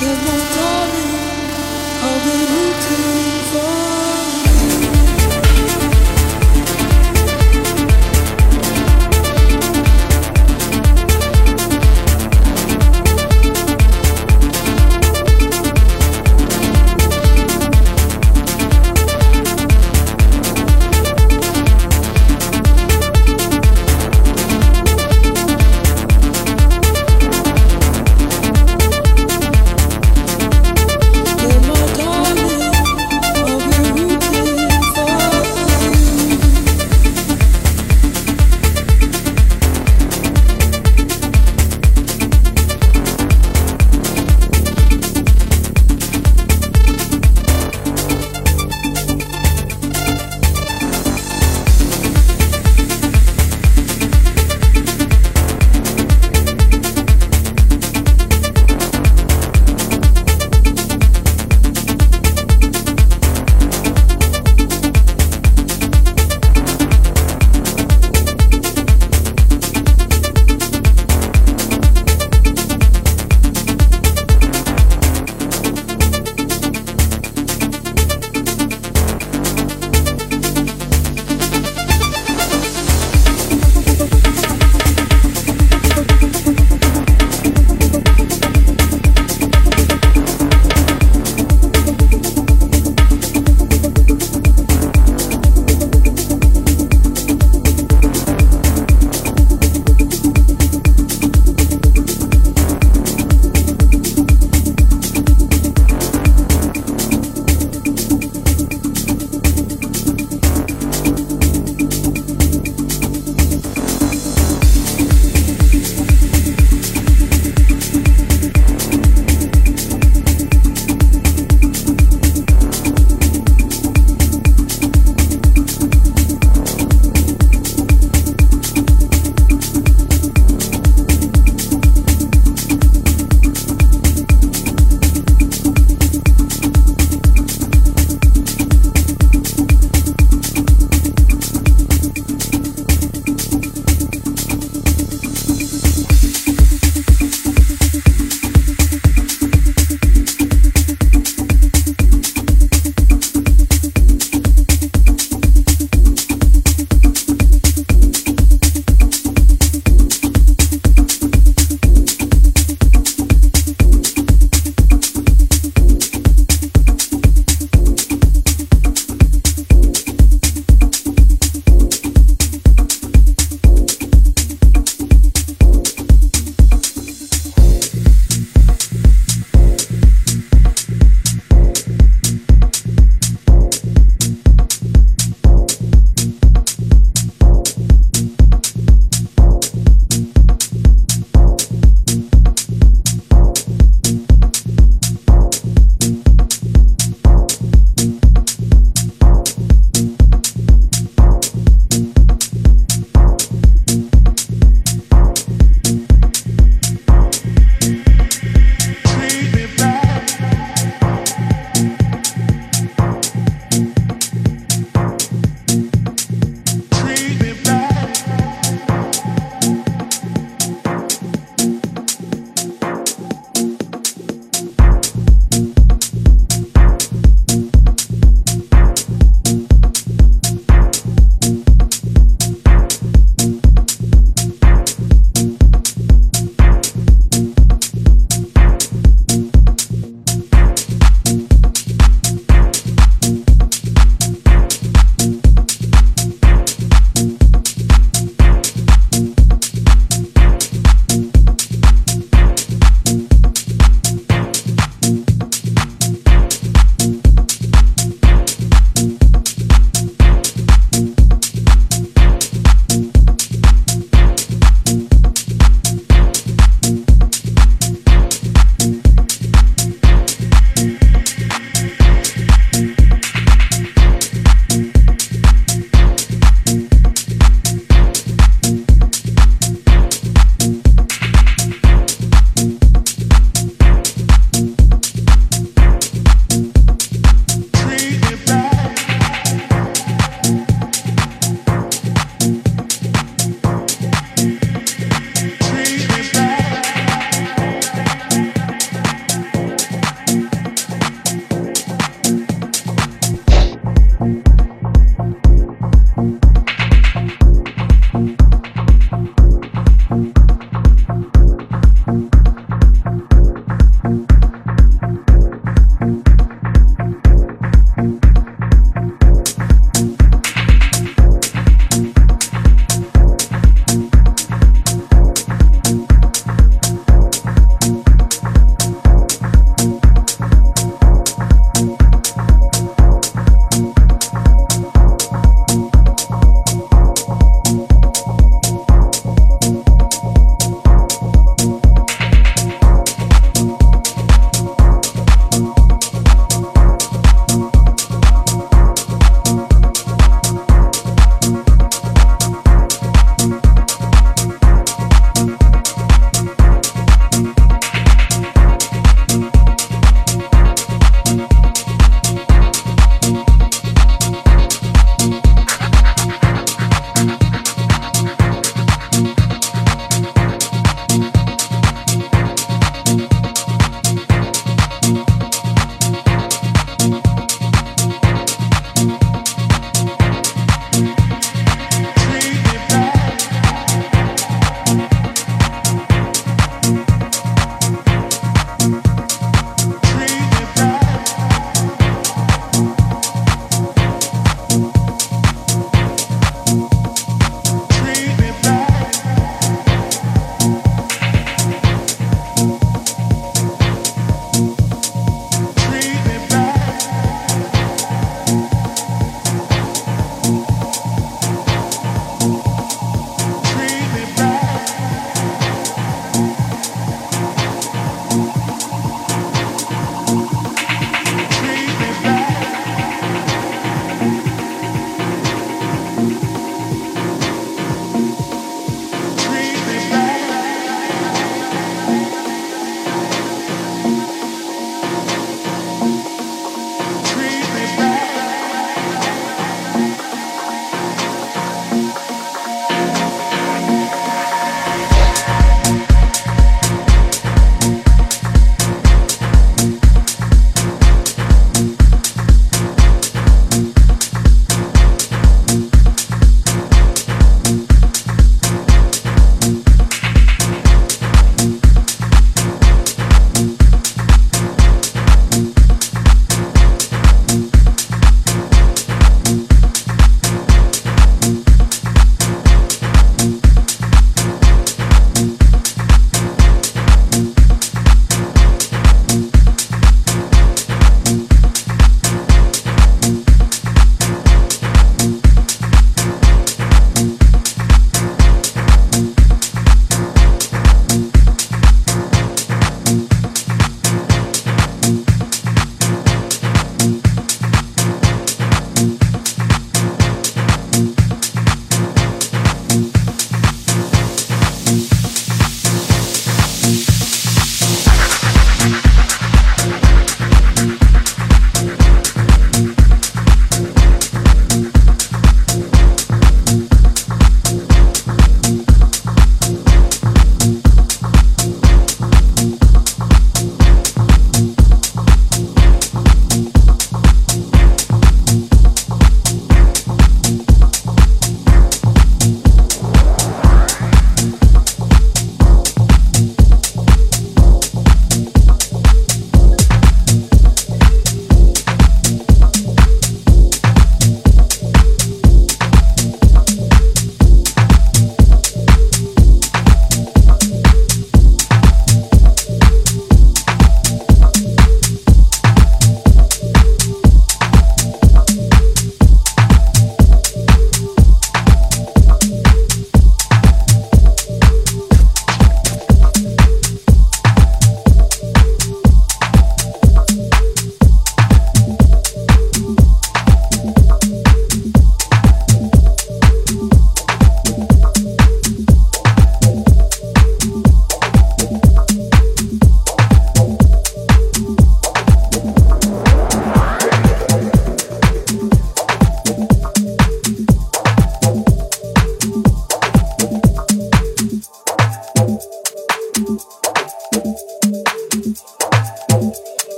There's know.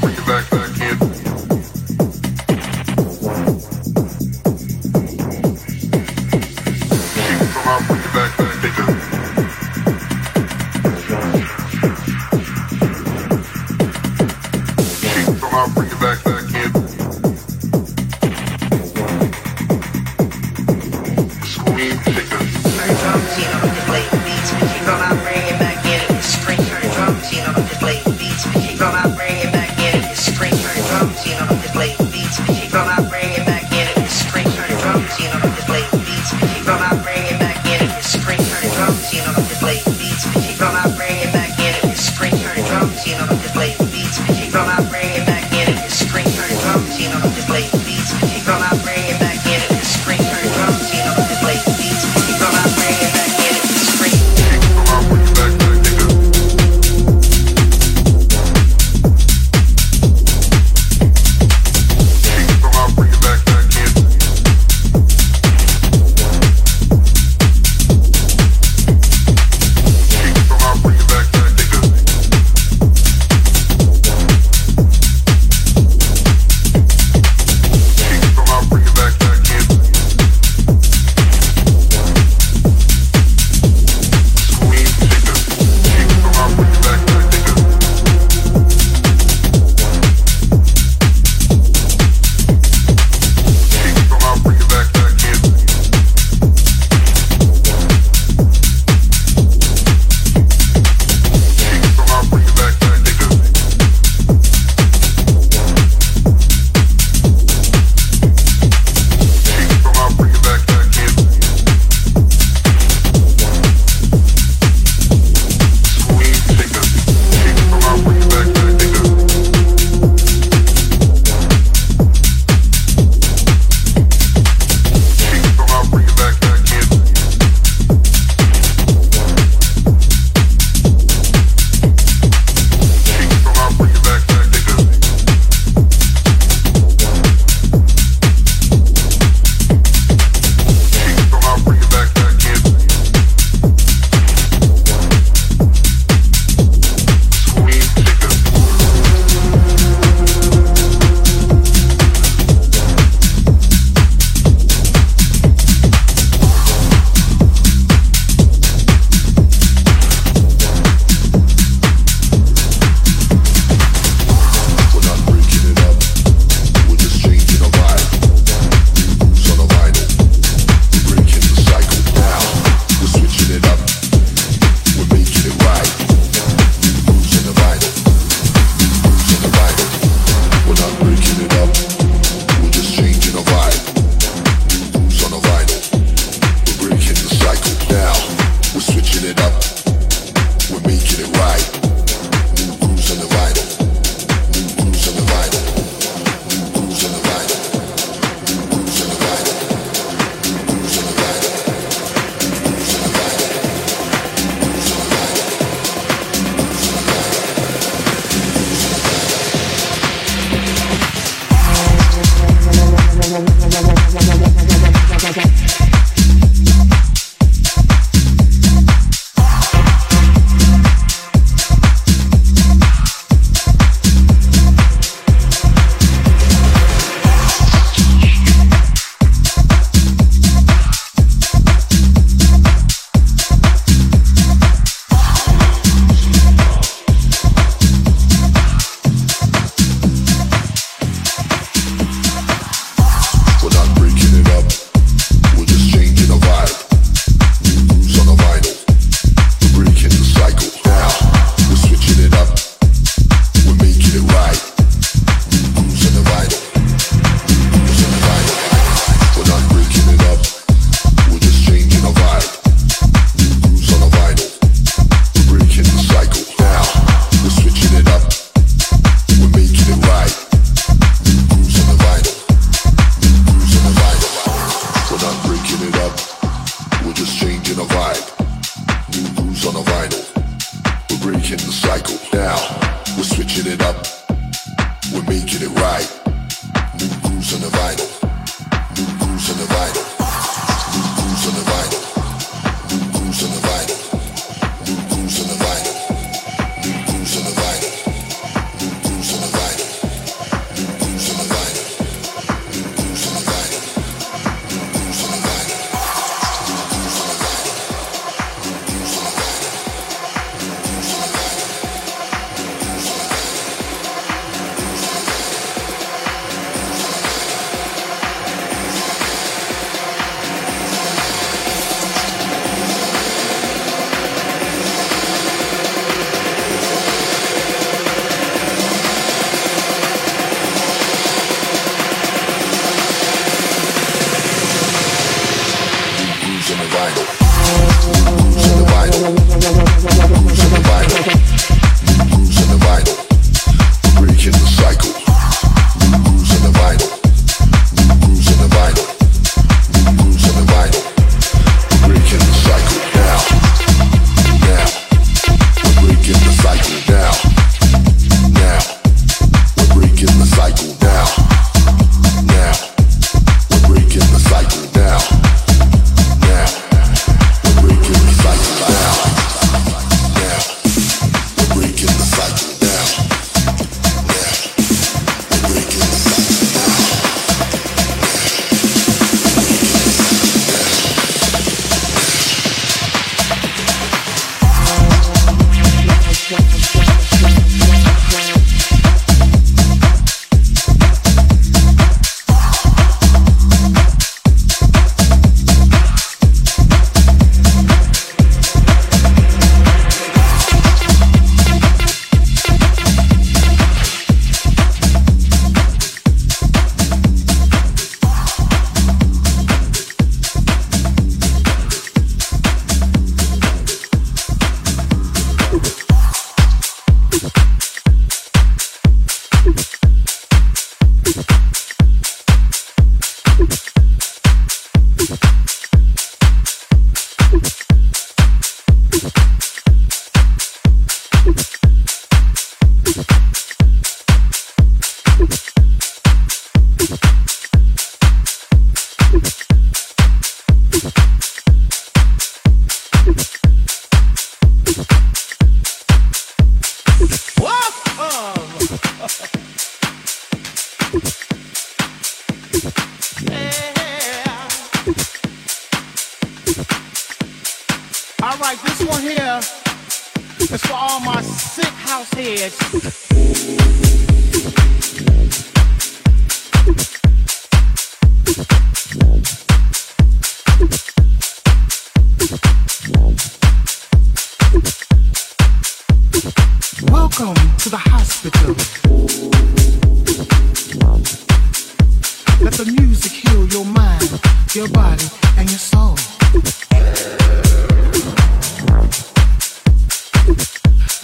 Bring it back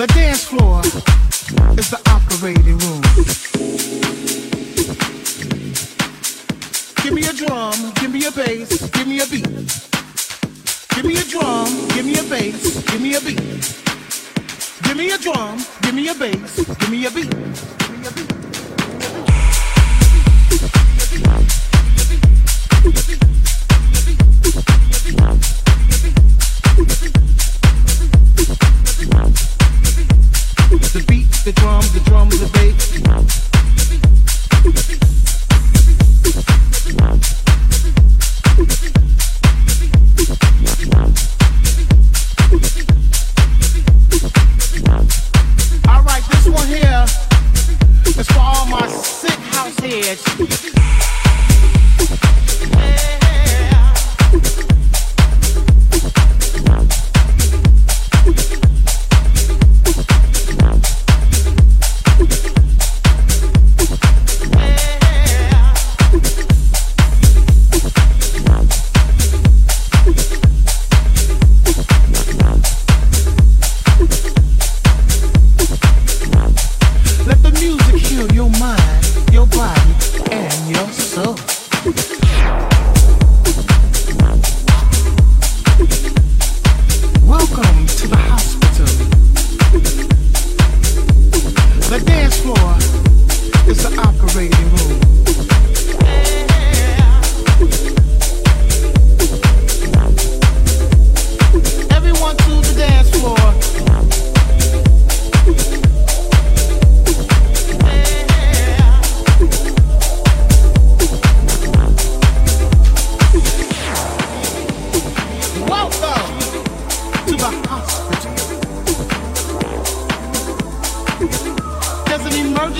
The dance floor is the operating room. Give me a drum, give me a bass, give me a beat. Give me a drum, give me a bass, give me a beat. Give me a drum, give me a bass, give me a beat. Give me a beat.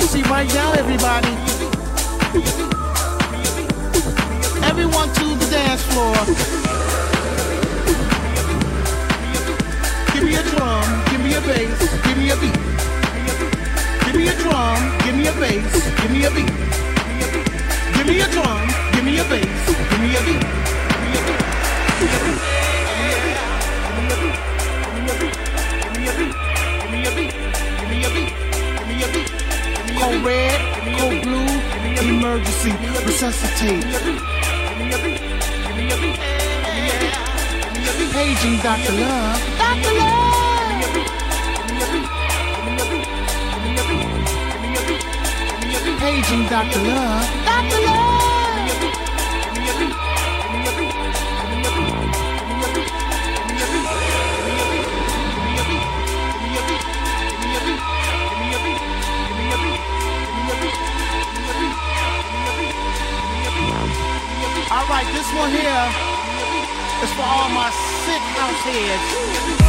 Emergency right now, everybody. Everyone to the dance floor. Give me a drum, give me a bass, give me a beat. Give me a drum, give me a bass, give me a beat. Give me a drum, give me a bass, give me a beat. Code red, code blue, emergency, resuscitate. Paging Dr. Love. Dr. Love. Paging Dr. Love. Dr. Love. Right, this one here is for all my sick house heads.